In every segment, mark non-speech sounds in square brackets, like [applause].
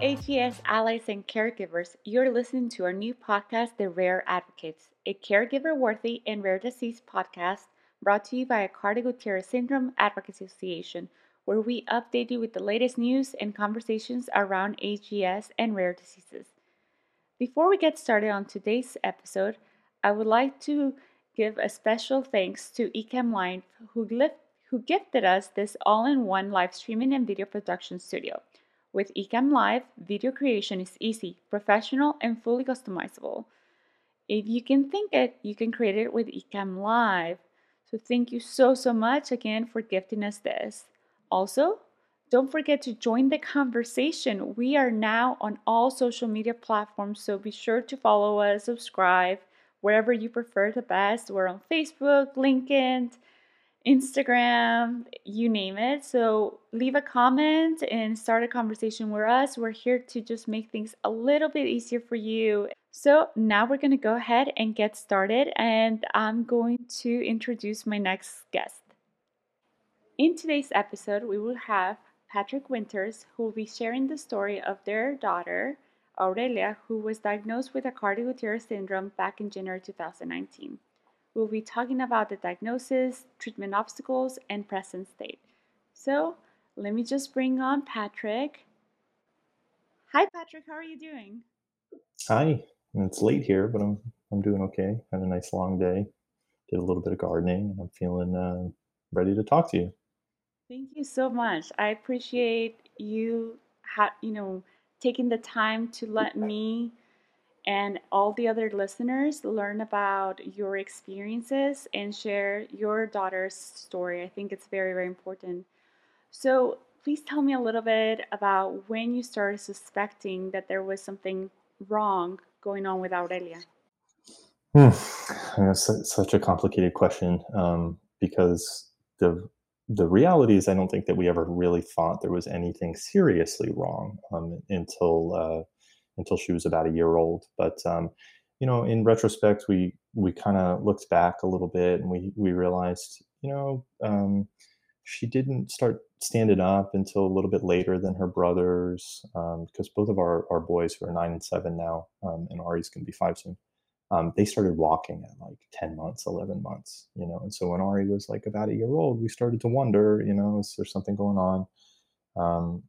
AGS allies and caregivers, you're listening to our new podcast, The Rare Advocates, a caregiver worthy and rare disease podcast brought to you by Aicardi Goutieres Syndrome Advocacy Association, where we update you with the latest news and conversations around AGS and rare diseases. Before we get started on today's episode, I would like to give a special thanks to Ecamm Live, who, who gifted us this all in one live streaming and video production studio. With Ecamm Live, video creation is easy, professional, and fully customizable. If you can think it, you can create it with Ecamm Live. So thank you so, so much again for gifting us this. Also, don't forget to join the conversation. We are now on all social media platforms, so be sure to follow us, subscribe, wherever you prefer the best. We're on Facebook, LinkedIn, Instagram, you name it. So leave a comment and start a conversation with us. We're here to just make things a little bit easier for you. So now we're going to go ahead and get started, and I'm going to introduce my next guest. In today's episode, we will have Patrick Winters, who will be sharing the story of their daughter, Aurelia, who was diagnosed with Aicardi-Goutieres syndrome back in January 2019. We'll be talking about the diagnosis, treatment obstacles, and present state. So let me just bring on Patrick. Hi, Patrick. How are you doing? Hi. It's late here, but I'm I'm doing okay. Had a nice long day. Did a little bit of gardening, and I'm feeling uh, ready to talk to you. Thank you so much. I appreciate you, ha- you know, taking the time to let me and all the other listeners learn about your experiences and share your daughter's story. I think it's very, very important. So, please tell me a little bit about when you started suspecting that there was something wrong going on with Aurelia. Hmm. That's such a complicated question um, because the the reality is, I don't think that we ever really thought there was anything seriously wrong um, until uh, until she was about a year old. But um, you know, in retrospect, we we kind of looked back a little bit and we we realized, you know, um, she didn't start standing up until a little bit later than her brothers, because um, both of our our boys who are nine and seven now, um, and Auri's going to be five soon. Um, they started walking at like 10 months 11 months you know and so when Auri was like about a year old we started to wonder you know is there something going on um,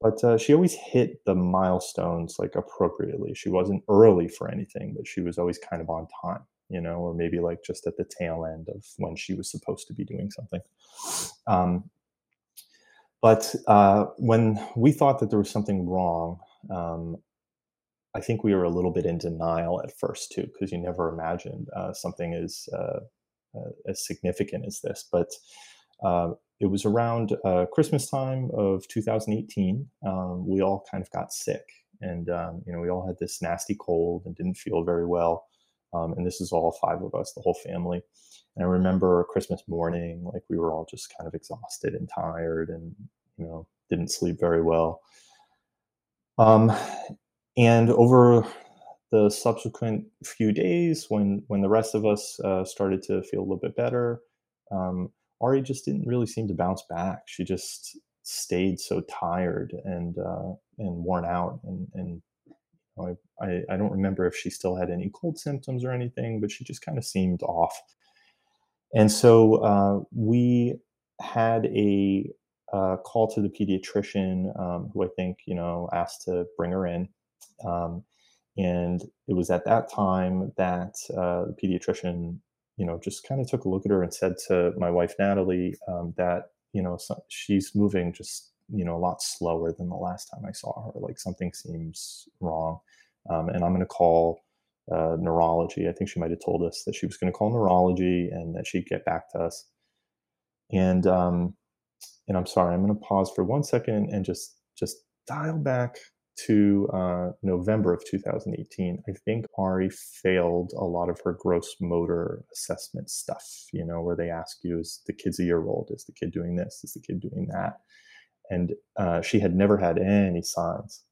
but uh, she always hit the milestones like appropriately. She wasn't early for anything, but she was always kind of on time, you know, or maybe like just at the tail end of when she was supposed to be doing something. Um, but uh, when we thought that there was something wrong, um, I think we were a little bit in denial at first too, because you never imagined uh, something as uh, uh, as significant as this. But uh, it was around uh, Christmas time of 2018. Um, we all kind of got sick, and um, you know we all had this nasty cold and didn't feel very well. Um, and this is all five of us, the whole family. And I remember Christmas morning, like we were all just kind of exhausted and tired, and you know didn't sleep very well. Um, and over the subsequent few days, when when the rest of us uh, started to feel a little bit better. Um, Auri just didn't really seem to bounce back. She just stayed so tired and uh, and worn out, and and I, I, I don't remember if she still had any cold symptoms or anything, but she just kind of seemed off. And so uh, we had a uh, call to the pediatrician, um, who I think you know asked to bring her in. Um, and it was at that time that uh, the pediatrician you know, just kind of took a look at her and said to my wife Natalie um, that you know so she's moving just you know a lot slower than the last time I saw her. Like something seems wrong, um, and I'm going to call uh, neurology. I think she might have told us that she was going to call neurology and that she'd get back to us. And um, and I'm sorry, I'm going to pause for one second and just just dial back to uh, November of 2018, I think Auri failed a lot of her gross motor assessment stuff, you know, where they ask you, is the kid's a year old? Is the kid doing this? Is the kid doing that? And uh, she had never had any signs.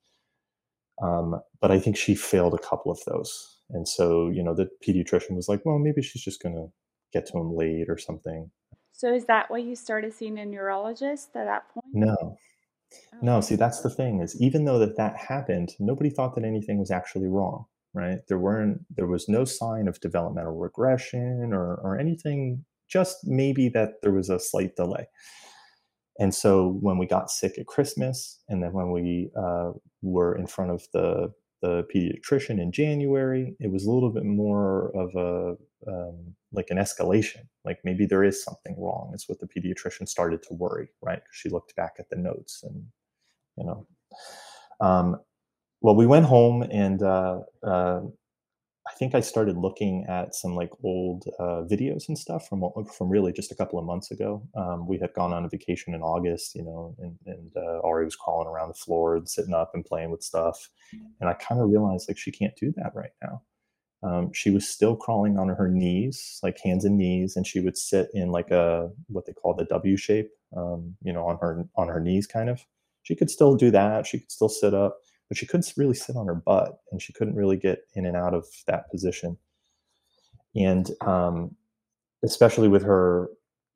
Um, but I think she failed a couple of those. And so, you know, the pediatrician was like, well, maybe she's just going to get to him late or something. So, is that why you started seeing a neurologist at that point? No, No, see, that's the thing is even though that that happened, nobody thought that anything was actually wrong, right? There weren't there was no sign of developmental regression or or anything, just maybe that there was a slight delay. And so when we got sick at Christmas, and then when we uh, were in front of the the pediatrician in January, it was a little bit more of a um, like an escalation. Like maybe there is something wrong. Is what the pediatrician started to worry, right? She looked back at the notes and you know. Um, well, we went home and uh, uh, I think I started looking at some like old uh, videos and stuff from from really just a couple of months ago. Um, we had gone on a vacation in August, you know, and, and uh, Auri was crawling around the floor and sitting up and playing with stuff. And I kind of realized like she can't do that right now. Um, she was still crawling on her knees, like hands and knees, and she would sit in like a what they call the W shape, um, you know, on her on her knees, kind of. She could still do that. She could still sit up, but she couldn't really sit on her butt, and she couldn't really get in and out of that position. And um, especially with her,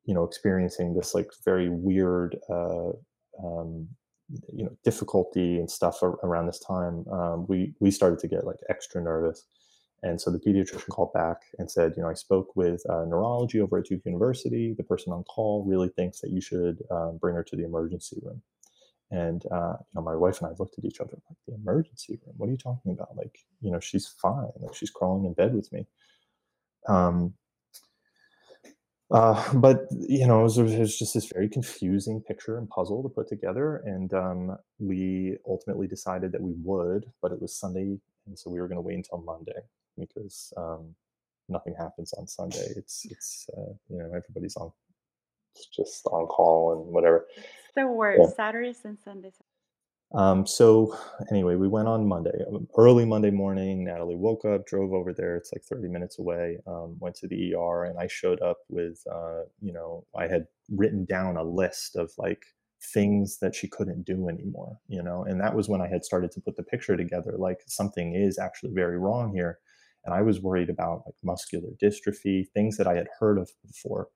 you know, experiencing this like very weird, uh, um, you know, difficulty and stuff ar- around this time, um, we we started to get like extra nervous and so the pediatrician called back and said, you know, I spoke with uh, neurology over at Duke University. The person on call really thinks that you should um, bring her to the emergency room. And uh, you know, my wife and I looked at each other like, the emergency room? What are you talking about? Like, you know, she's fine. Like, she's crawling in bed with me. Um, uh, but you know, it was, it was just this very confusing picture and puzzle to put together. And um, we ultimately decided that we would, but it was Sunday, and so we were going to wait until Monday because um, nothing happens on Sunday. It's it's uh, you know everybody's on just on call and whatever. The Yeah. worst. Saturdays and Sundays. Um, so anyway, we went on Monday, um, early Monday morning. Natalie woke up, drove over there. It's like 30 minutes away. Um, went to the ER, and I showed up with, uh, you know, I had written down a list of like things that she couldn't do anymore, you know, and that was when I had started to put the picture together. Like something is actually very wrong here, and I was worried about like muscular dystrophy, things that I had heard of before.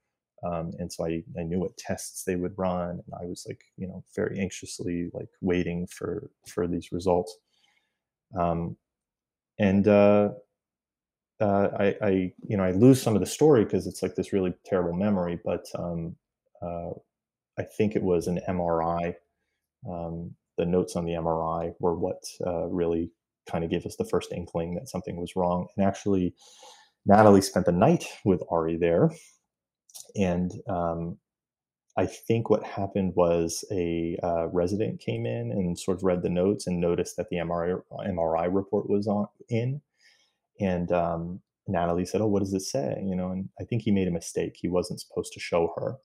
Um, and so I, I knew what tests they would run and i was like you know very anxiously like waiting for for these results. Um, and uh, uh, I, I you know i lose some of the story because it's like this really terrible memory but um, uh, i think it was an mri um, the notes on the mri were what uh, really kind of gave us the first inkling that something was wrong and actually natalie spent the night with Auri there and um, I think what happened was a uh, resident came in and sort of read the notes and noticed that the MRI, MRI report was on in, and um, Natalie said, "Oh, what does it say?" You know, and I think he made a mistake. He wasn't supposed to show her,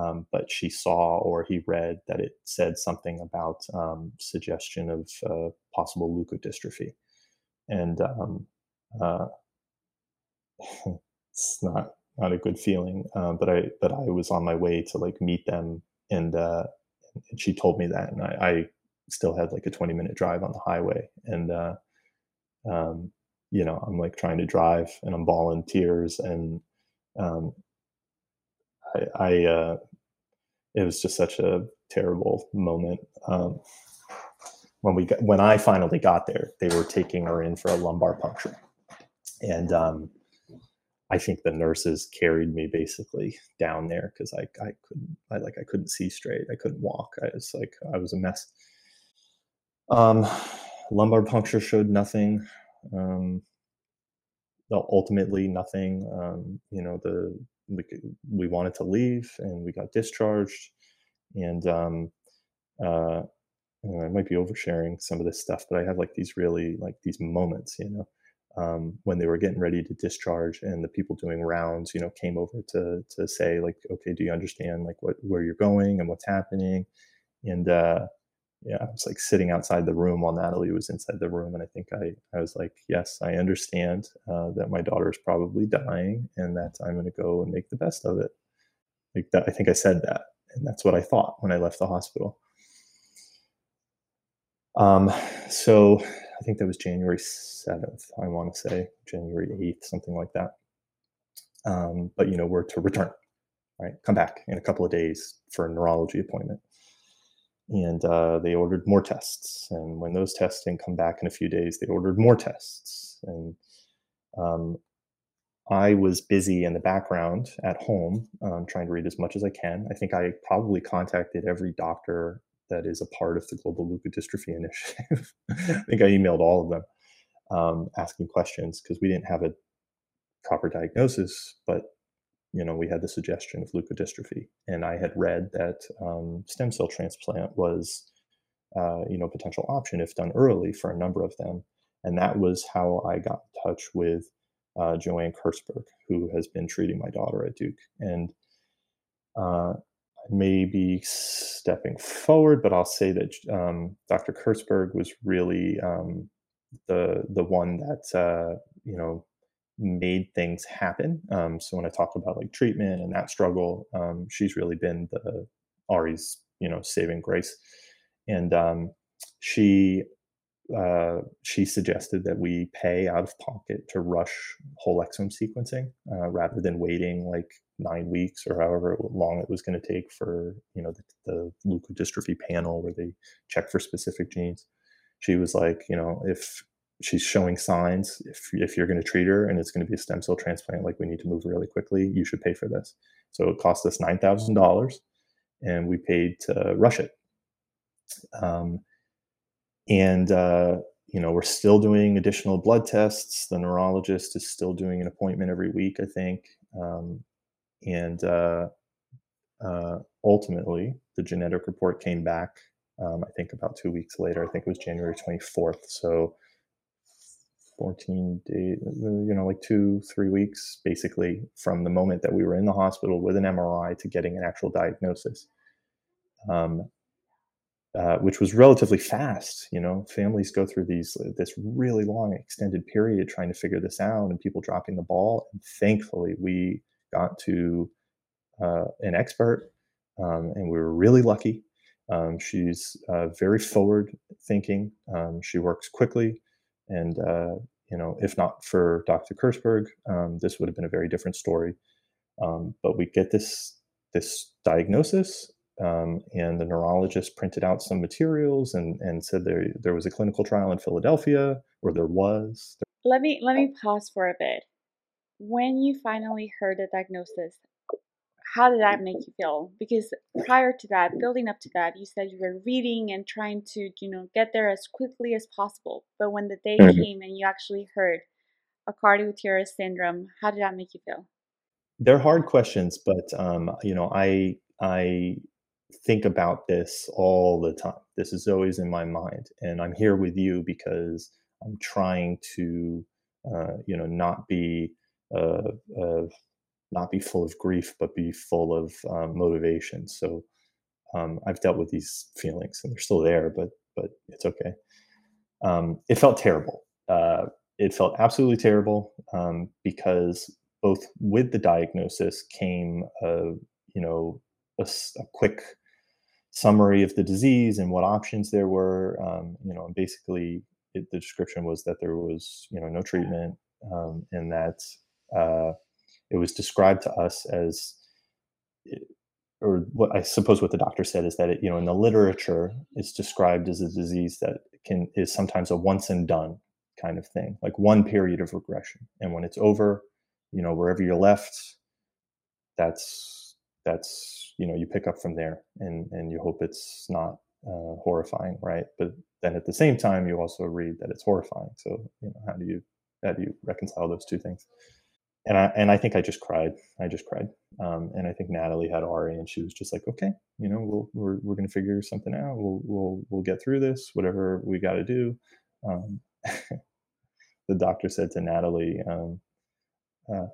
um, but she saw or he read that it said something about um, suggestion of uh, possible leukodystrophy, and um, uh, [laughs] it's not not a good feeling. Um, but I but I was on my way to like meet them, and uh, and she told me that, and I, I still had like a twenty minute drive on the highway, and uh, um, you know I'm like trying to drive, and I'm bawling tears, and um, I, I uh, it was just such a terrible moment. Um, when we got, when I finally got there, they were taking her in for a lumbar puncture, and um, I think the nurses carried me basically down there because I I couldn't I like I couldn't see straight. I couldn't walk. I was like I was a mess. Um, lumbar puncture showed nothing. Um, ultimately nothing. Um, you know the we we wanted to leave and we got discharged, and um, uh, I might be oversharing some of this stuff, but I have like these really like these moments, you know, um, when they were getting ready to discharge and the people doing rounds, you know, came over to to say like, okay, do you understand like what where you're going and what's happening? And uh, yeah, I was like sitting outside the room while Natalie was inside the room, and I think I I was like, yes, I understand uh, that my daughter is probably dying, and that I'm going to go and make the best of it. Like that, I think I said that, and that's what I thought when I left the hospital. Um, so I think that was January 7th, I want to say, January 8th, something like that. Um, but, you know, we're to return, right? Come back in a couple of days for a neurology appointment. and uh, they ordered more tests. And when those tests didn't come back in a few days, they ordered more tests. And um, I was busy in the background at home um, trying to read as much as I can. I think I probably contacted every doctor that is a part of the Global Leukodystrophy Initiative. [laughs] I think I emailed all of them um, asking questions because we didn't have a proper diagnosis, but you know we had the suggestion of leukodystrophy, and I had read that um, stem cell transplant was uh, you know potential option if done early for a number of them, and that was how I got in touch with uh, Joanne Kurtzberg, who has been treating my daughter at Duke, and uh, maybe stepping forward, but I'll say that um, Dr. Kurtzberg was really um, the the one that uh, you know made things happen. Um, so when I talk about like treatment and that struggle, um, she's really been the Auri's you know saving grace, and um, she uh, she suggested that we pay out of pocket to rush whole exome sequencing uh, rather than waiting like nine weeks or however long it was going to take for you know the, the leukodystrophy panel where they check for specific genes. She was like, you know, if she's showing signs, if if you're going to treat her and it's going to be a stem cell transplant, like we need to move really quickly, you should pay for this. So it cost us nine thousand dollars, and we paid to rush it. Um, and uh, you know we're still doing additional blood tests. The neurologist is still doing an appointment every week, I think. Um, and uh, uh, ultimately, the genetic report came back. Um, I think about two weeks later. I think it was January 24th. So 14 days, you know, like two, three weeks basically from the moment that we were in the hospital with an MRI to getting an actual diagnosis, um, uh, which was relatively fast. You know, families go through these this really long extended period trying to figure this out, and people dropping the ball. And thankfully, we got to uh, an expert, um, and we were really lucky. Um, she's uh, very forward thinking. Um, she works quickly, and uh, you know, if not for Dr. Kurtzberg, um, this would have been a very different story. Um, but we get this this diagnosis, um, and the neurologist printed out some materials and and said there there was a clinical trial in Philadelphia, or there was. Let me let me pause for a bit when you finally heard the diagnosis, how did that make you feel? Because prior to that, building up to that, you said you were reading and trying to, you know, get there as quickly as possible. But when the day mm-hmm. came and you actually heard Aicardi-Goutieres syndrome, how did that make you feel? They're hard questions, but um, you know, I I think about this all the time. This is always in my mind, and I'm here with you because I'm trying to, uh, you know, not be uh, uh, not be full of grief, but be full of um, motivation. So um, I've dealt with these feelings, and they're still there, but but it's okay. Um, it felt terrible. Uh, it felt absolutely terrible um, because both with the diagnosis came a you know a, a quick summary of the disease and what options there were. Um, you know, and basically it, the description was that there was you know no treatment um, and that uh, it was described to us as or what I suppose what the doctor said is that it, you know in the literature it's described as a disease that can is sometimes a once and done kind of thing, like one period of regression, and when it's over, you know wherever you're left, that's that's you know you pick up from there, and and you hope it's not uh, horrifying, right? But then at the same time, you also read that it's horrifying. So you know how do you how do you reconcile those two things? and I and I think I just cried. I just cried. Um, and I think Natalie had Auri, and she was just like, "Okay, you know, we'll, we're we're gonna figure something out. We'll we'll we'll get through this. Whatever we got to do." Um, [laughs] the doctor said to Natalie, um, uh,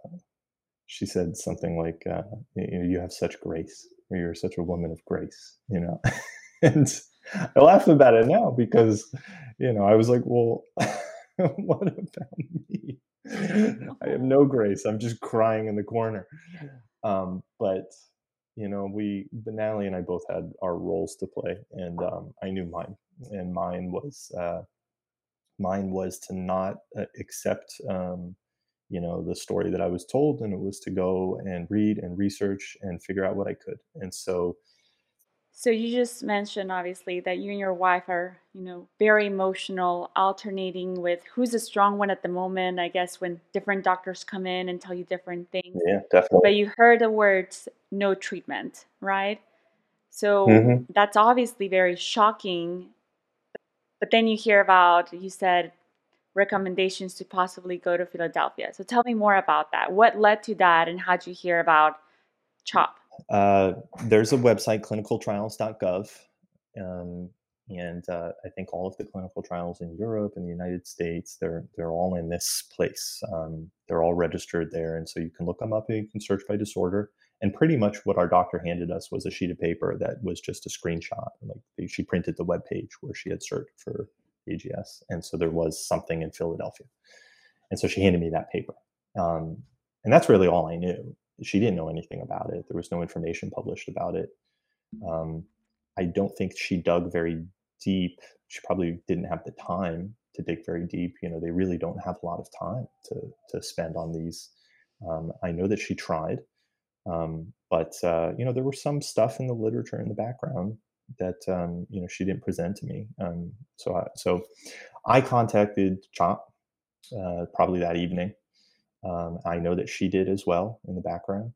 she said something like, uh, you, know, "You have such grace. Or you're such a woman of grace." You know, [laughs] and I laugh about it now because, you know, I was like, "Well, [laughs] what about me?" I have no grace. I'm just crying in the corner. Um, but you know, we, Natalie and I both had our roles to play, and um, I knew mine, and mine was uh, mine was to not uh, accept, um, you know, the story that I was told, and it was to go and read and research and figure out what I could. And so, So you just mentioned obviously that you and your wife are, you know, very emotional, alternating with who's a strong one at the moment. I guess when different doctors come in and tell you different things. Yeah, definitely. But you heard the words no treatment, right? So hmm that's obviously very shocking. But then you hear about, you said recommendations to possibly go to Philadelphia. So tell me more about that. What led to that and how'd you hear about CHOP? Uh, there's a website, clinicaltrials.gov, um, and uh, I think all of the clinical trials in Europe and the United States, they're they're all in this place. Um, they're all registered there, and so you can look them up and you can search by disorder. And pretty much what our doctor handed us was a sheet of paper that was just a screenshot. Like she printed the web page where she had searched for AGS, and so there was something in Philadelphia, and so she handed me that paper, um, and that's really all I knew she didn't know anything about it. There was no information published about it. Um, I don't think she dug very deep. She probably didn't have the time to dig very deep. You know, they really don't have a lot of time to to spend on these. Um, I know that she tried, um, but uh, you know, there was some stuff in the literature in the background that um, you know she didn't present to me. Um, so, I, so I contacted CHOP uh, probably that evening um, I know that she did as well in the background.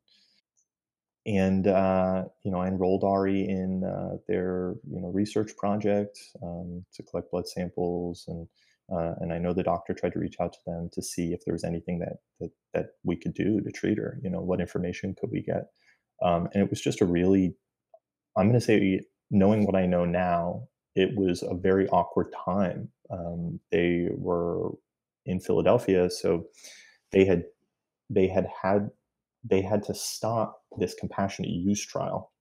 And uh, you know, I enrolled Auri in uh, their you know research project um, to collect blood samples, and uh, and I know the doctor tried to reach out to them to see if there was anything that that, that we could do to treat her. You know, what information could we get? Um, and it was just a really, I'm going to say, knowing what I know now, it was a very awkward time. Um, they were in Philadelphia, so they had they had had they had to stop this compassionate use trial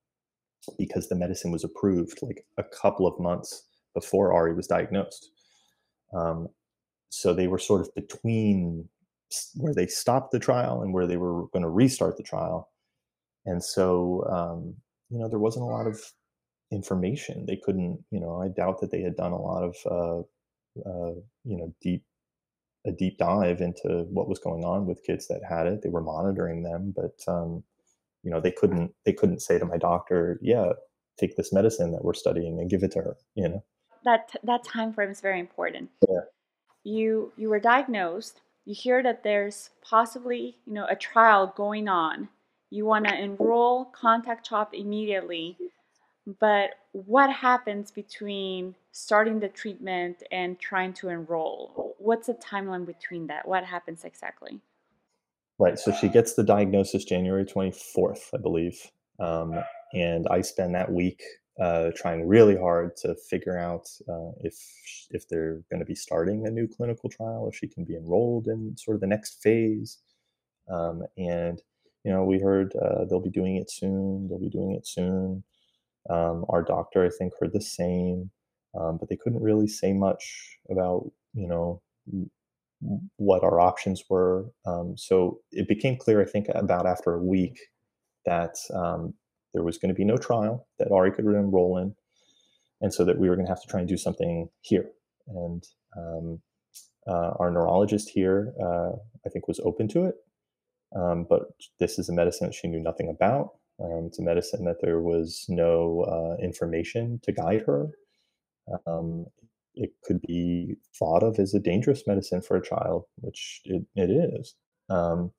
because the medicine was approved like a couple of months before Auri was diagnosed. Um, so they were sort of between where they stopped the trial and where they were going to restart the trial. And so, um, you know, there wasn't a lot of information. They couldn't, you know, I doubt that they had done a lot of, uh, uh, you know, deep a deep dive into what was going on with kids that had it. They were monitoring them, but um, you know they couldn't they couldn't say to my doctor, "Yeah, take this medicine that we're studying and give it to her." You know that that time frame is very important. Yeah. You you were diagnosed. You hear that there's possibly you know a trial going on. You want to enroll, contact CHOP immediately. But what happens between starting the treatment and trying to enroll? What's the timeline between that? What happens exactly? Right. So she gets the diagnosis January 24th, I believe. Um, and I spend that week uh, trying really hard to figure out uh, if if they're going to be starting a new clinical trial, if she can be enrolled in sort of the next phase. Um, and you know, we heard uh, they'll be doing it soon. They'll be doing it soon. Um, our doctor, I think, heard the same, um, but they couldn't really say much about, you know, what our options were. Um, so it became clear, I think, about after a week that um, there was going to be no trial that Auri could enroll in, and so that we were going to have to try and do something here. And um, uh, our neurologist here, uh, I think, was open to it, um, but this is a medicine that she knew nothing about. Um, a medicine that there was no uh, information to guide her. Um, it could be thought of as a dangerous medicine for a child, which it, it is. Um,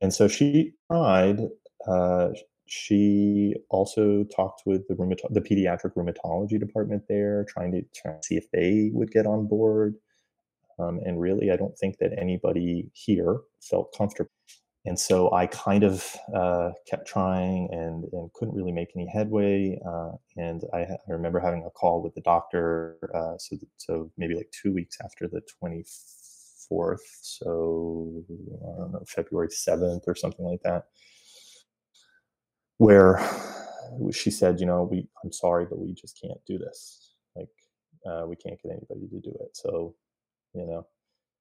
and so she tried. Uh, she also talked with the rheumato- the pediatric rheumatology department there, trying to, try to see if they would get on board. Um, and really, I don't think that anybody here felt comfortable and so I kind of uh, kept trying and, and couldn't really make any headway. Uh, and I, I, remember having a call with the doctor, uh, so so maybe like two weeks after the twenty fourth, so I don't know February seventh or something like that, where she said, you know, we I'm sorry, but we just can't do this. Like uh, we can't get anybody to do it. So you know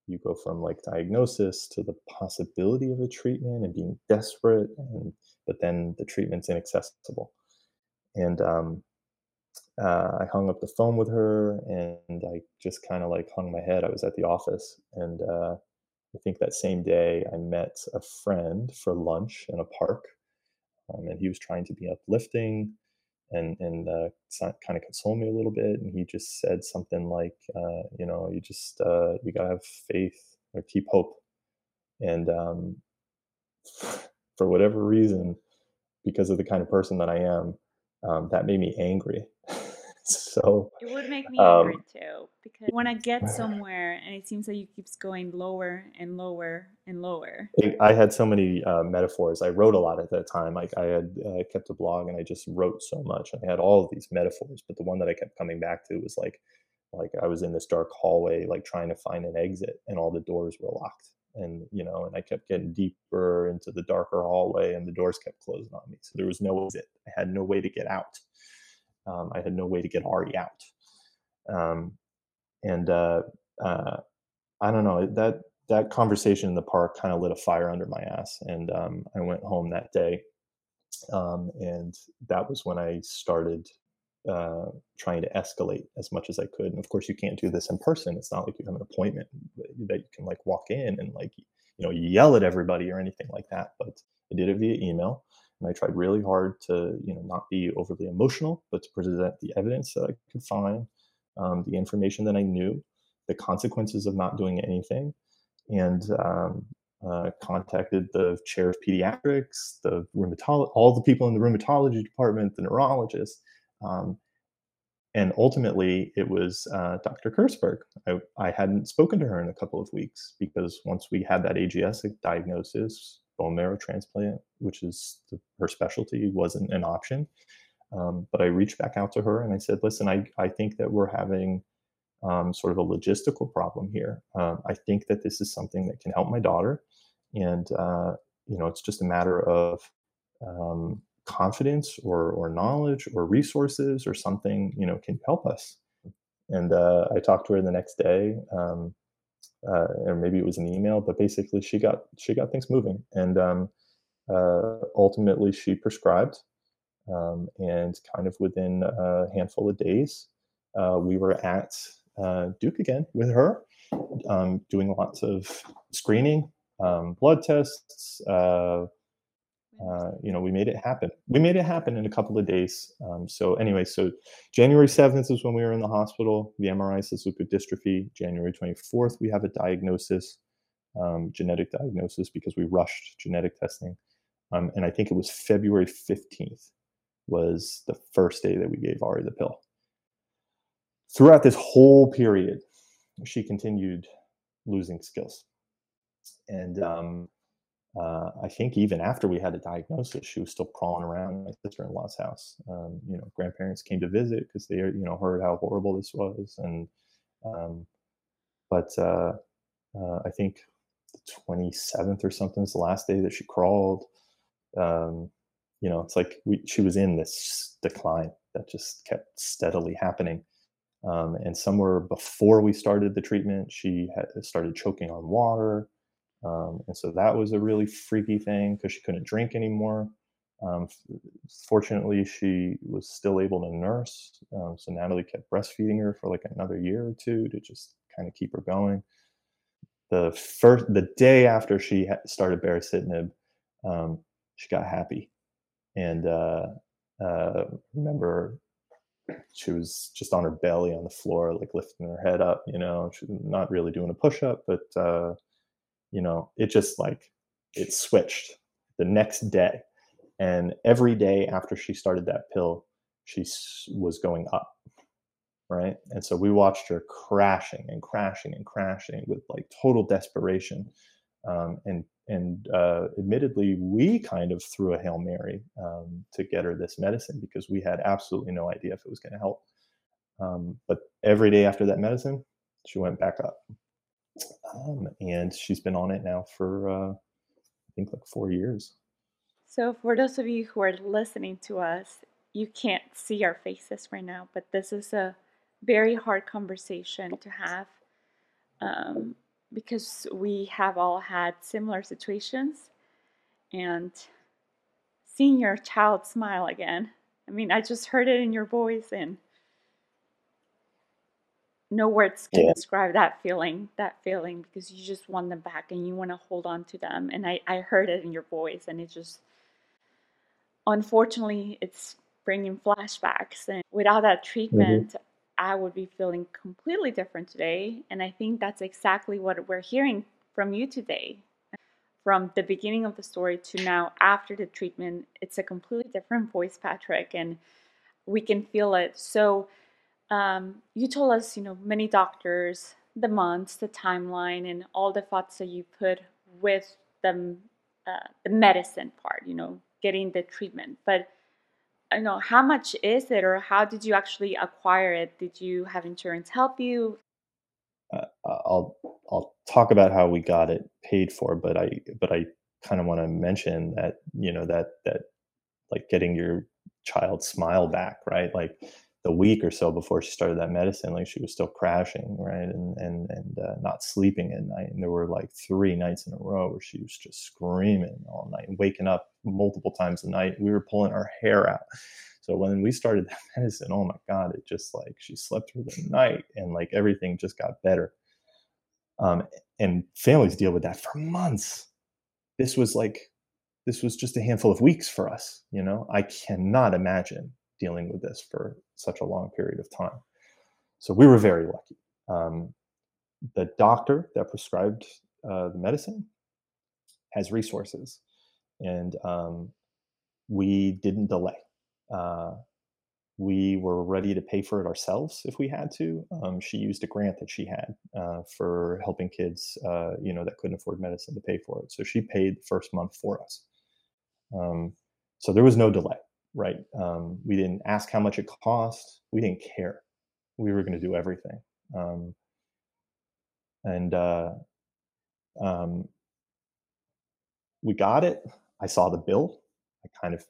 you go from like diagnosis to the possibility of a treatment and being desperate and but then the treatment's inaccessible. And um, uh, i hung up the phone with her and i just kind of like hung my head. I was at the office and uh, i think that same day i met a friend for lunch in a park um, and he was trying to be uplifting and and uh, kind of console me a little bit. And he just said something like, uh, you know, you just uh, you gotta have faith or keep hope. And um, [sighs] for whatever reason, because of the kind of person that I am, um, that made me angry. [laughs] so it would make me um, angry too because when I [clears throat] get somewhere and it seems like you keeps going lower and lower and lower. I had so many uh, metaphors. I wrote a lot at that time. Like I had uh, kept a blog and I just wrote so much. I had all of these metaphors, but the one that I kept coming back to was like, like I was in this dark hallway, like trying to find an exit, and all the doors were locked and you know and i kept getting deeper into the darker hallway and the doors kept closing on me so there was no exit i had no way to get out um, i had no way to get Auri out um, and uh, uh, i don't know that that conversation in the park kind of lit a fire under my ass and um, i went home that day um, and that was when i started uh, trying to escalate as much as I could. And of course, you can't do this in person. It's not like you have an appointment that you can like walk in and like you know yell at everybody or anything like that. But I did it via email, and I tried really hard to you know not be overly emotional, but to present the evidence that I could find, um, the information that I knew, the consequences of not doing anything, and um, uh, contacted the chair of pediatrics, the rheumatologist, all the people in the rheumatology department, the neurologist um, and ultimately, it was uh, Dr. Kurtzberg. I, I, hadn't spoken to her in a couple of weeks because once we had that AGS diagnosis, bone marrow transplant, which is the, her specialty, wasn't an option. Um, but I reached back out to her and I said, listen, I, I think that we're having um, sort of a logistical problem here. Um, I think that this is something that can help my daughter. And, uh, you know, it's just a matter of um, confidence or or knowledge or resources or something you know can help us and uh, i talked to her the next day um, uh, or maybe it was an email but basically she got she got things moving. And um, uh, ultimately she prescribed um, and kind of within a handful of days uh, we were at uh, duke again with her um, doing lots of screening um, blood tests uh, you know, we made it happen. We made it happen in a couple of days. Um, so anyway, so January 7th is when we were in the hospital. The MRI says leukodystrophy. January 24th, we have a diagnosis, um, genetic diagnosis, because we rushed genetic testing. Um, and I think it was February 15th was the first day that we gave Auri the pill. Throughout this whole period, she continued losing skills. And um, uh, I think even after we had a diagnosis, she was still crawling around my sister-in-law's house. Um, you know, grandparents came to visit because they, you know, heard how horrible this was, and um, but uh, uh, I think the 27th or something is the last day that she crawled. Um, you know, it's like we, she was in this decline that just kept steadily happening. Um, and somewhere before we started the treatment, she had started choking on water. Um, and so that was a really freaky thing because she couldn't drink anymore. Um, fortunately, she was still able to nurse. Um, so Natalie kept breastfeeding her for like another year or two to just kind of keep her going. The first, the day after she started baricitinib, um, she got happy, and uh, uh, remember she was just on her belly on the floor, like lifting her head up. You know, she's not really doing a push up, but uh, you know, it just like it switched the next day. And every day after she started that pill, she was going up. Right. And so we watched her crashing and crashing and crashing with like total desperation. Um, and and uh, admittedly, we kind of threw a hail mary um, to get her this medicine because we had absolutely no idea if it was going to help. Um, but every day after that medicine, she went back up um, and she's been on it now for uh, I think like four years. So, for those of you who are listening to us, you can't see our faces right now, but this is a very hard conversation to have um, because we have all had similar situations. And seeing your child smile again, I mean, I just heard it in your voice, and no words can yeah. describe that feeling that feeling because you just want them back and you want to hold on to them and I, I heard it in your voice and it just unfortunately it's bringing flashbacks. And without that mm-hmm. treatment, mm-hmm. I would be feeling completely different today. And I think that's exactly what we're hearing from you today. From the beginning of the story to now after the treatment, it's a completely different voice, Patrick, and we can feel it. So, um, you told us, you know, many doctors, the months, the timeline, and all the thoughts that you put with the, uh, the medicine part, you know, getting the treatment. But I know how much is it, or how did you actually acquire it? Did you have insurance help you? Uh, I'll I'll talk about how we got it paid for, but I but I kind of want to mention that you know that that like getting your child smile back, right? Like the week or so before she started that medicine, like she was still crashing, right, and and and uh, not sleeping at night. And there were like three nights in a row where she was just screaming all night, and waking up multiple times a night. We were pulling our hair out. So when we started [laughs] that medicine, oh my god, it just like she slept through the night, and like everything just got better. Um, and families deal with that for months. This was like this was just a handful of weeks for us. You know, I cannot imagine dealing with this for such a long period of time. So we were very lucky. Um, the doctor that prescribed uh, the medicine has resources, and um, we didn't delay. Uh, we were ready to pay for it ourselves if we had to. Um, she used a grant that she had uh, for helping kids, uh, you know, that couldn't afford medicine to pay for it. So she paid the first month for us. Um, so there was no delay right? Um, we didn't ask how much it cost. We didn't care. We were going to do everything. Um, and uh, um, we got it. I saw the bill. I kind of,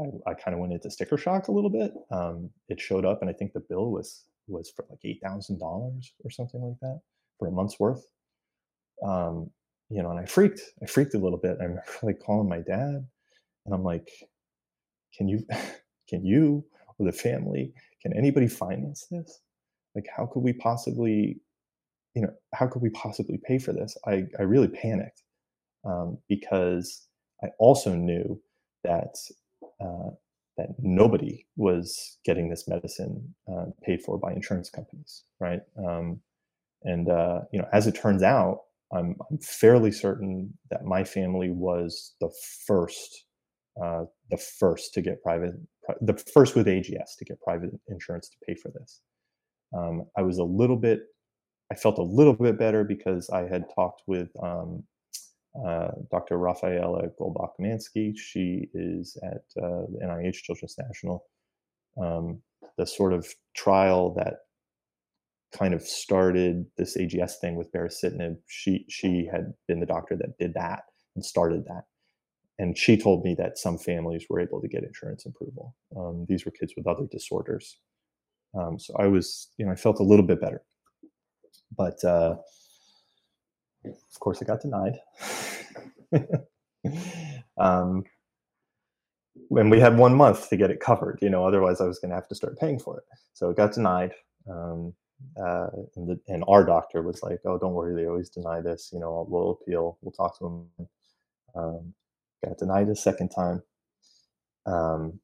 I, I kind of went into sticker shock a little bit. Um, it showed up, and I think the bill was was for like eight thousand dollars or something like that for a month's worth. Um, you know, and I freaked. I freaked a little bit. I remember [laughs] like calling my dad, and I'm like, can you [laughs] can you or the family can anybody finance this? Like how could we possibly you know how could we possibly pay for this? I i really panicked um, because i also knew that uh, that nobody was getting this medicine uh, paid for by insurance companies right? Um, and uh, you know as it turns out I'm, I'm fairly certain that my family was the first uh, the first to get private, the first with AGS to get private insurance to pay for this. Um, I was a little bit, I felt a little bit better because I had talked with um, uh, Dr. Raphaela Goldbach Mansky. She is at uh, the NIH Children's National. Um, the sort of trial that kind of started this AGS thing with baricitinib. She she had been the doctor that did that and started that and she told me that some families were able to get insurance approval. Um, these were kids with other disorders. Um, so I was, you know, I felt a little bit better. But uh, of course, it got denied. [laughs] um, and we had one month to get it covered, you know, otherwise I was going to have to start paying for it. So it got denied. Um, uh, and, the, and, our doctor was like, "Oh, don't worry, they always deny this. You know, we'll appeal. We'll talk to them." Um, got denied a second time. Um,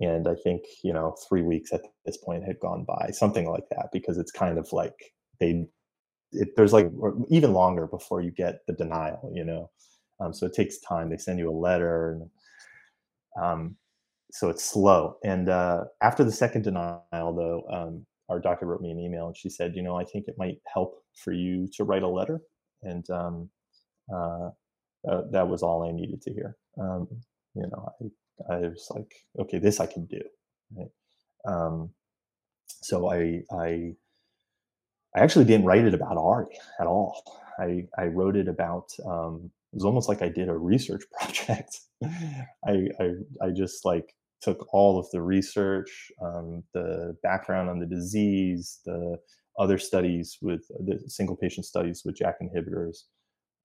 and I think, you know, three weeks at this point had gone by, something like that, because it's kind of like they, it, there's like even longer before you get the denial, you know. Um, so it takes time. They send you a letter, and um, so it's slow. And uh, after the second denial, though, um, our doctor wrote me an email, and she said, you know, I think it might help for you to write a letter, and um, uh, uh, that was all I needed to hear. Um, you know, I, I was like, okay, this I can do. Right? Um, so I, I, I actually didn't write it about Auri at all. I, I wrote it about, um, it was almost like I did a research [laughs] project. I, I, I just like took all of the research, um, the background on the disease, the other studies with the single patient studies with JAK inhibitors,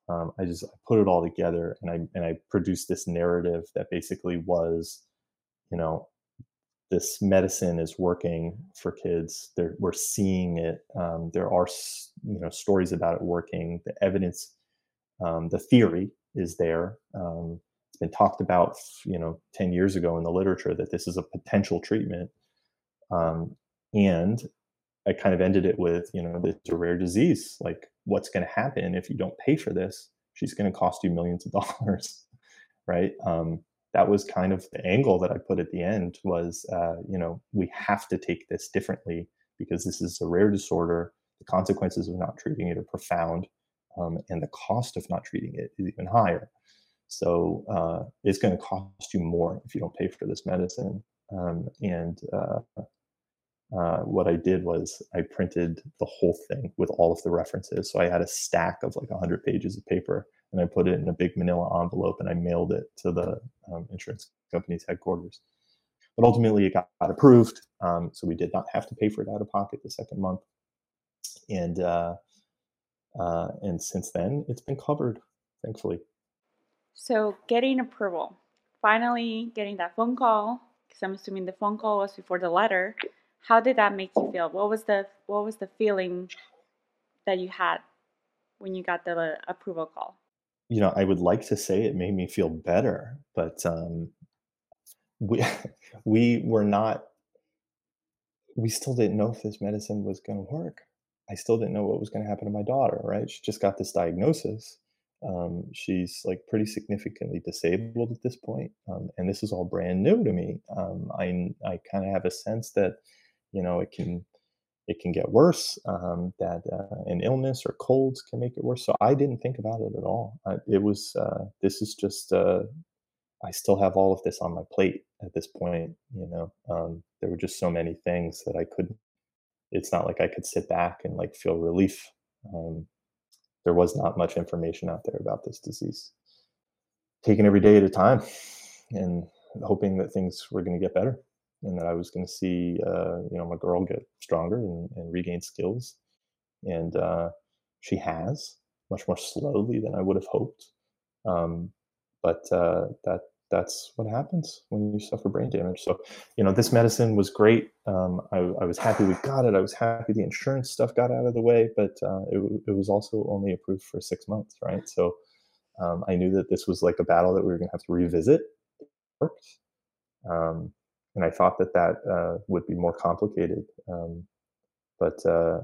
um, I just put it all together and I and I produced this narrative that basically was, you know, this medicine is working for kids. They're, we're seeing it. Um, there are you know stories about it working. The evidence, um, the theory is there. Um, it's been talked about, you know, 10 years ago in the literature that this is a potential treatment. Um, and I kind of ended it with, you know, it's a rare disease. Like, what's going to happen if you don't pay for this? She's going to cost you millions of [laughs] dollars, right? Um, that was kind of the angle that I put at the end was, uh, you know, we have to take this differently because this is a rare disorder. The consequences of not treating it are profound, um, and the cost of not treating it is even higher. So uh, it's going to cost you more if you don't pay for this medicine. Um, and uh, uh, what I did was I printed the whole thing with all of the references. So I had a stack of like 100 pages of paper and I put it in a big manila envelope and I mailed it to the um, insurance company's headquarters. But ultimately, it got, got approved. Um, so we did not have to pay for it out of pocket the second month. And uh, uh, and since then, it's been covered, thankfully. So getting approval, finally getting that phone call, because I'm assuming the phone call was before the letter. How did that make you feel? What was the what was the feeling that you had when you got the approval call? You know, I would like to say it made me feel better, but um, we [laughs] we were not. We still didn't know if this medicine was going to work. I still didn't know what was going to happen to my daughter. Right? She just got this diagnosis, um, she's like pretty significantly disabled at this point, um, and this is all brand new to me. Um, I I kind of have a sense that you know it can it can get worse. Um, that uh, an illness or colds can make it worse. So I didn't think about it at all. I, it was uh, this is just uh, I still have all of this on my plate at this point. You know, um, there were just so many things that I couldn't. It's not like I could sit back and like feel relief. Um, there was not much information out there about this disease. Taking every day at a time and hoping that things were going to get better and that I was going to see, uh, you know, my girl get stronger and, and regain skills. And uh, she has much more slowly than I would have hoped. Um, but uh, that that's what happens when you suffer brain damage. So, you know, this medicine was great. Um, I, I, was happy we got it. I was happy the insurance stuff got out of the way, but uh, it, it, was also only approved for six months, right? So um, I knew that this was like a battle that we were going to have to revisit. Um, and I thought that that uh, would be more complicated. Um, but uh,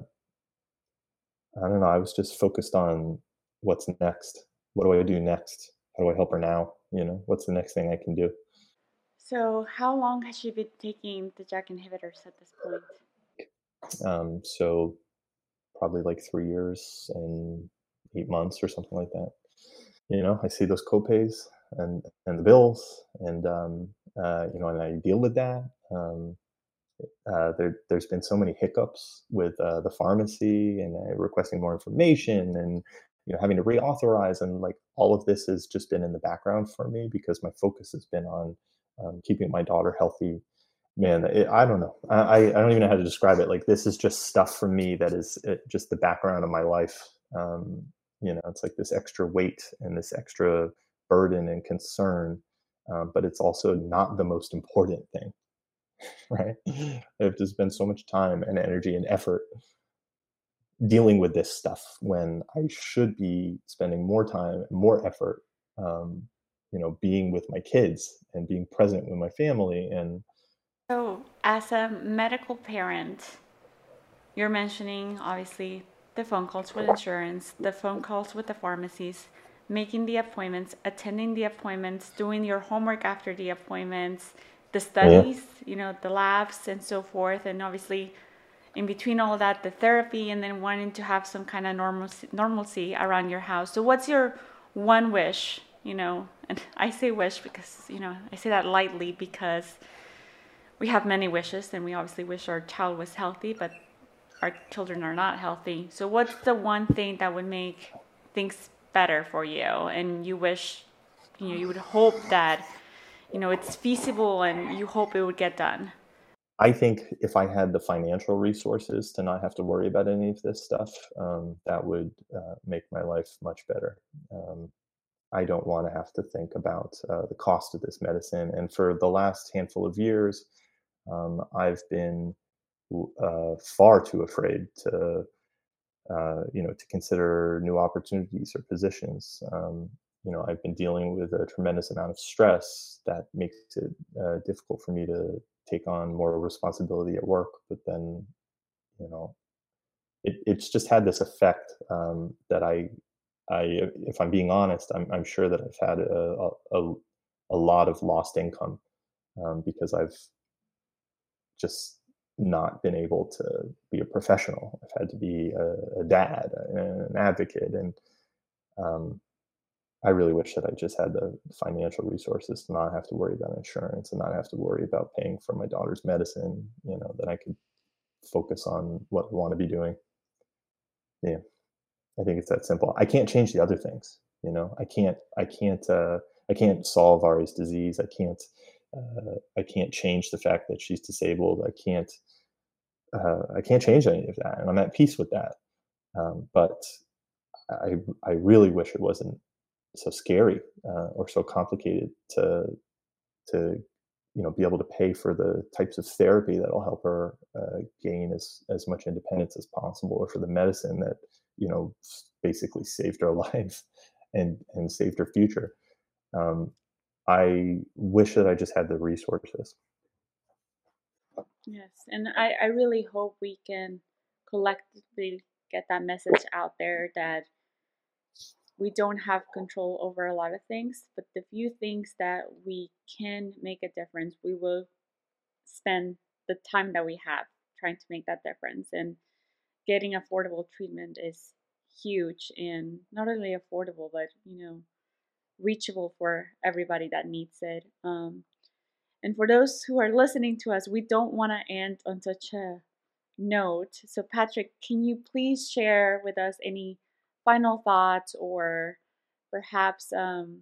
I don't know. I was just focused on what's next. What do I do next? How do I help her now? you know what's the next thing i can do so how long has she been taking the JAK inhibitors at this point um, so probably like three years and eight months or something like that you know i see those copays and and the bills and um, uh, you know and i deal with that um, uh, there, has been so many hiccups with uh, the pharmacy and uh, requesting more information and you know having to reauthorize and like all of this has just been in the background for me because my focus has been on um, keeping my daughter healthy. Man it, i don't know. I, I don't even know how to describe it. Like this is just stuff for me that is uh, just the background of my life. Um, you know it's like this extra weight and this extra burden and concern um, but it's also not the most important thing [laughs] right i have to spend so much time and energy and effort dealing with this stuff when I should be spending more time, more effort, um, you know, being with my kids and being present with my family. And so, as a medical parent, you're mentioning obviously the phone calls with insurance, the phone calls with the pharmacies, making the appointments, attending the appointments, doing your homework after the appointments, the studies, yeah. you know, the labs and so forth, and obviously in between all that, the therapy, and then wanting to have some kind of normalcy, normalcy around your house. So, what's your one wish? You know, and [laughs] I say wish because you know I say that lightly because we have many wishes, and we obviously wish our child was healthy, but our children are not healthy. So, what's the one thing that would make things better for you, and you wish, you know, you would hope that, you know, it's feasible, and you hope it would get done. I think if I had the financial resources to not have to worry about any of this stuff, um, that would uh, make my life much better. Um, I don't want to have to think about uh, the cost of this medicine. And for the last handful of years, um, I've been uh, far too afraid to, uh, you know, to consider new opportunities or positions. Um, you know, I've been dealing with a tremendous amount of stress that makes it uh, difficult for me to take on more responsibility at work. But then, you know, it, it's just had this effect um, that I, I, if I'm being honest, I'm, I'm sure that I've had a, a, a lot of lost income um, because I've just not been able to be a professional. I've had to be a, a dad, an advocate, and um, I really wish that I just had the financial resources to not have to worry about insurance and not have to worry about paying for my daughter's medicine. You know, that I could focus on what I want to be doing. Yeah, I think it's that simple. I can't change the other things. You know, I can't. I can't. Uh, I can't solve Auri's disease. I can't uh, I can't change the fact that she's disabled. I can't uh, I can't change any of that, and I'm at peace with that. Um, but I I really wish it wasn't so scary uh, or so complicated to to you know be able to pay for the types of therapy that'll help her uh, gain as as much independence as possible, or for the medicine that you know basically saved her [laughs] life and and saved her future. Um, I wish that I just had the resources. Yes, and I, I really hope we can collectively get that message out there that we don't have control over a lot of things, but the few things that we can make a difference, we will spend the time that we have trying to make that difference. And getting affordable treatment is huge and not only affordable, but you know, reachable for everybody that needs it. Um, and for those who are listening to us, we don't want to end on such a note. So, Patrick, can you please share with us any final thoughts or perhaps um,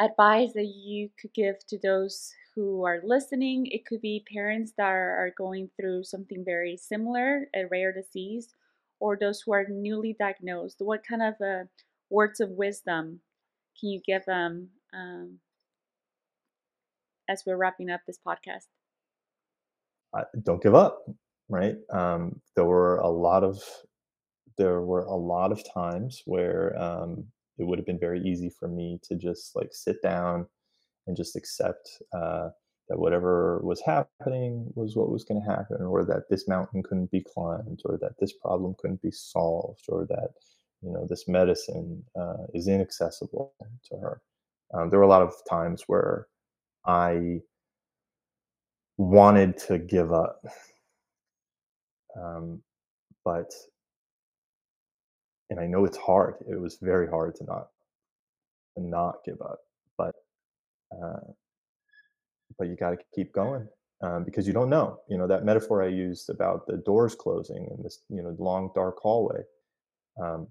advice that you could give to those who are listening? It could be parents that are going through something very similar, a rare disease, or those who are newly diagnosed. What kind of uh, words of wisdom can you give them um, as we're wrapping up this podcast? Uh, don't give up, right? Um, there were a lot of there were a lot of times where um, it would have been very easy for me to just like sit down and just accept uh, that whatever was happening was what was going to happen, or that this mountain couldn't be climbed, or that this problem couldn't be solved, or that you know this medicine uh, is inaccessible to her. Um, there were a lot of times where i wanted to give up. Um, but and i know it's hard. It was very hard to not to not give up but uh, but you got to keep going um, because you don't know. You know that metaphor i used about the doors closing and this you know long dark hallway um,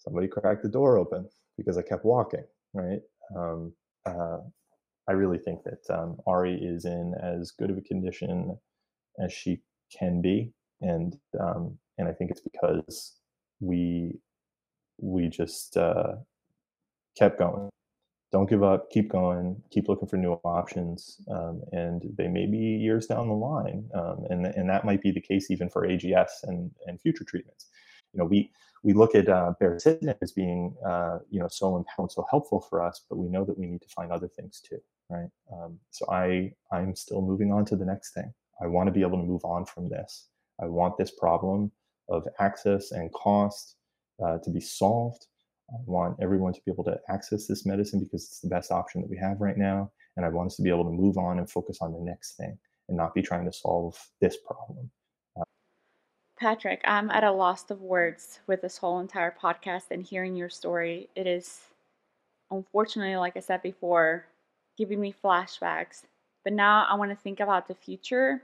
somebody cracked the door open because I kept walking, right? Um, uh, I really think that um, Auri is in as good of a condition as she can be, and um, and I think it's because we we just uh, kept going. Don't give up. Keep going. Keep looking for new options, um, and they may be years down the line, um, and and that might be the case even for AGS and and future treatments. You know, we we look at uh, baricitinib as being uh, you know so important, so helpful for us, but we know that we need to find other things too, right? Um, so I I'm still moving on to the next thing. I want to be able to move on from this. I want this problem of access and cost uh, to be solved. I want everyone to be able to access this medicine because it's the best option that we have right now. And I want us to be able to move on and focus on the next thing and not be trying to solve this problem. Patrick, I'm at a loss of words with this whole entire podcast and hearing your story. It is, unfortunately, like I said before, giving me flashbacks. But now I want to think about the future.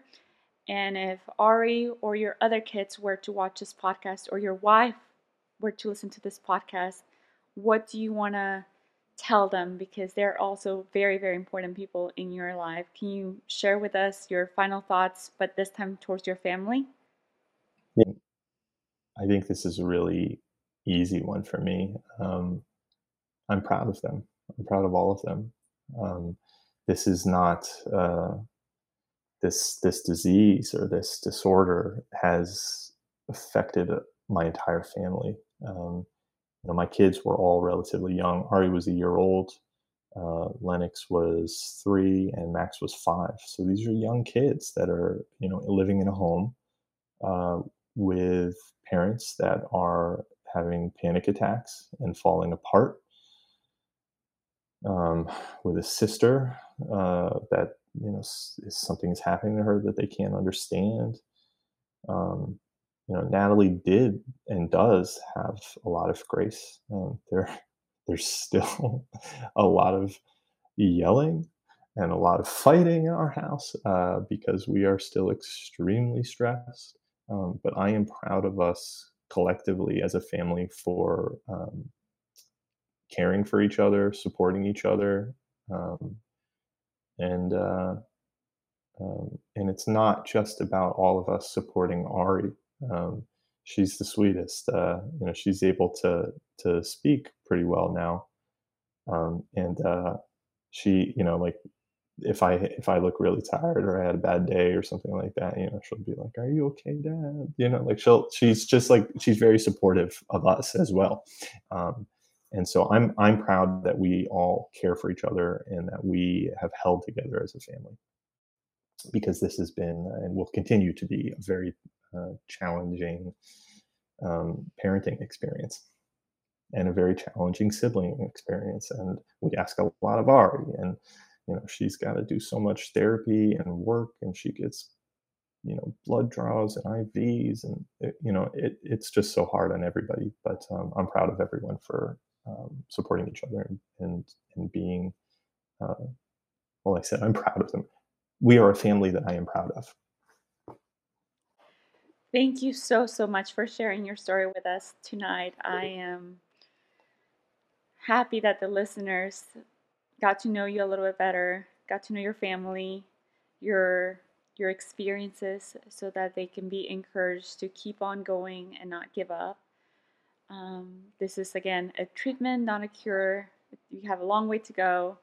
And if Auri or your other kids were to watch this podcast or your wife were to listen to this podcast, what do you want to tell them? Because they're also very, very important people in your life. Can you share with us your final thoughts, but this time towards your family? Yeah. I think this is a really easy one for me. Um, I'm proud of them. I'm proud of all of them. Um, this is not uh, this this disease or this disorder has affected my entire family, um, you know, my kids were all relatively young. Auri was a year old. Uh, Lennox was three and Max was five. So these are young kids that are, you know, living in a home uh, with parents that are having panic attacks and falling apart. Um, with a sister uh, that you know something is happening to her that they can't understand. Um, you know, Natalie did and does have a lot of grace. Um, there, [laughs] there's still [laughs] a lot of yelling and a lot of fighting in our house uh, because we are still extremely stressed. Um, but I am proud of us collectively as a family for um, caring for each other, supporting each other, um, and uh, um, and it's not just about all of us supporting Auri. Um, she's the sweetest. Uh, you know, she's able to to speak pretty well now, um, and uh, she, you know, like if I if I look really tired or I had a bad day or something like that, you know, she'll be like, "Are you okay, Dad?" You know, like she'll she's just like she's very supportive of us as well, um, and so I'm I'm proud that we all care for each other and that we have held together as a family because this has been and will continue to be a very uh, challenging um, parenting experience and a very challenging sibling experience. And we ask a lot of Auri, and you know she's got to do so much therapy and work, and she gets you know blood draws and IVs, and it, you know it, it's just so hard on everybody. But um, I'm proud of everyone for um, supporting each other and and, and being. Uh, well, I said I'm proud of them. We are a family that I am proud of. Thank you so, so much for sharing your story with us tonight. I am happy that the listeners got to know you a little bit better, got to know your family, your your experiences so that they can be encouraged to keep on going and not give up. Um, this is again a treatment, not a cure. You have a long way to go,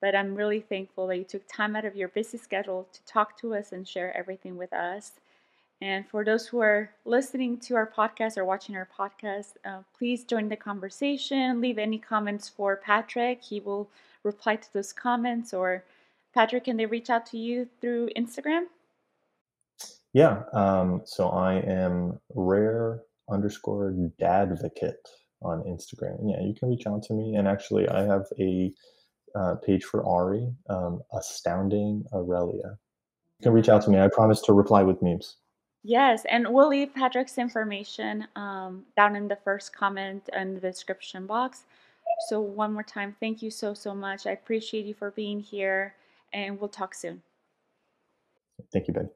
but I'm really thankful that you took time out of your busy schedule to talk to us and share everything with us. And for those who are listening to our podcast or watching our podcast, uh, please join the conversation. Leave any comments for Patrick. He will reply to those comments. Or, Patrick, can they reach out to you through Instagram? Yeah. Um, so I am rare underscore dadvocate on Instagram. Yeah, you can reach out to me. And actually, I have a uh, page for Auri, um, Astounding Aurelia. You can reach out to me. I promise to reply with memes. Yes, and we'll leave Patrick's information um, down in the first comment in the description box. So, one more time, thank you so, so much. I appreciate you for being here, and we'll talk soon. Thank you, Ben.